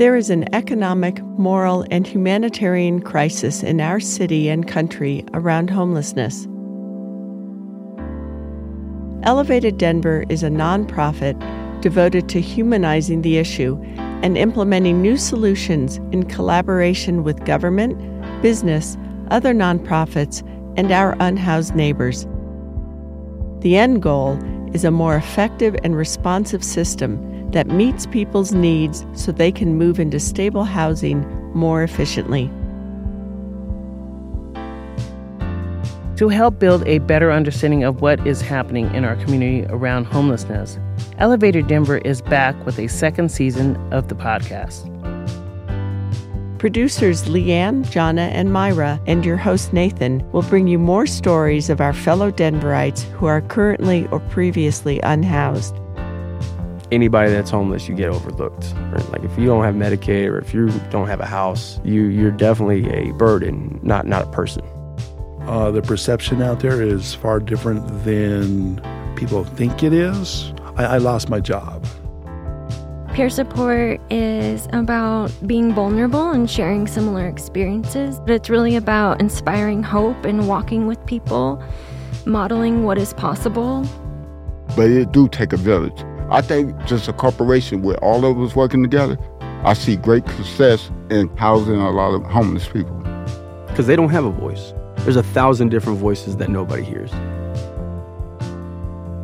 There is an economic, moral, and humanitarian crisis in our city and country around homelessness. Elevated Denver is a nonprofit devoted to humanizing the issue and implementing new solutions in collaboration with government, business, other nonprofits, and our unhoused neighbors. The end goal is a more effective and responsive system that meets people's needs so they can move into stable housing more efficiently. To help build a better understanding of what is happening in our community around homelessness, Elevated Denver is back with a second season of the podcast. Producers Leanne, Jana, and Myra, and your host Nathan, will bring you more stories of our fellow Denverites who are currently or previously unhoused anybody that's homeless, you get overlooked. Right? Like if you don't have Medicaid or if you don't have a house, you you're definitely a burden, not not a person. Uh, the perception out there is far different than people think it is. I, I lost my job. Peer support is about being vulnerable and sharing similar experiences, but it's really about inspiring hope and walking with people, modeling what is possible. But it do take a village. I think just a corporation with all of us working together, I see great success in housing a lot of homeless people. Because they don't have a voice. There's a thousand different voices that nobody hears.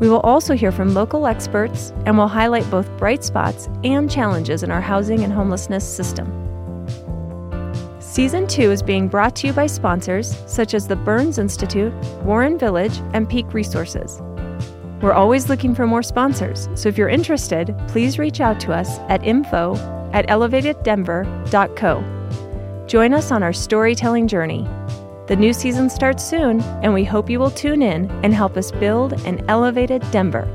We will also hear from local experts and will highlight both bright spots and challenges in our housing and homelessness system. Season 2 is being brought to you by sponsors such as the Burns Institute, Warren Village, and Peak Resources. We're always looking for more sponsors, so if you're interested, please reach out to us at info at elevateddenver.co. Join us on our storytelling journey. The new season starts soon, and we hope you will tune in and help us build an elevated Denver.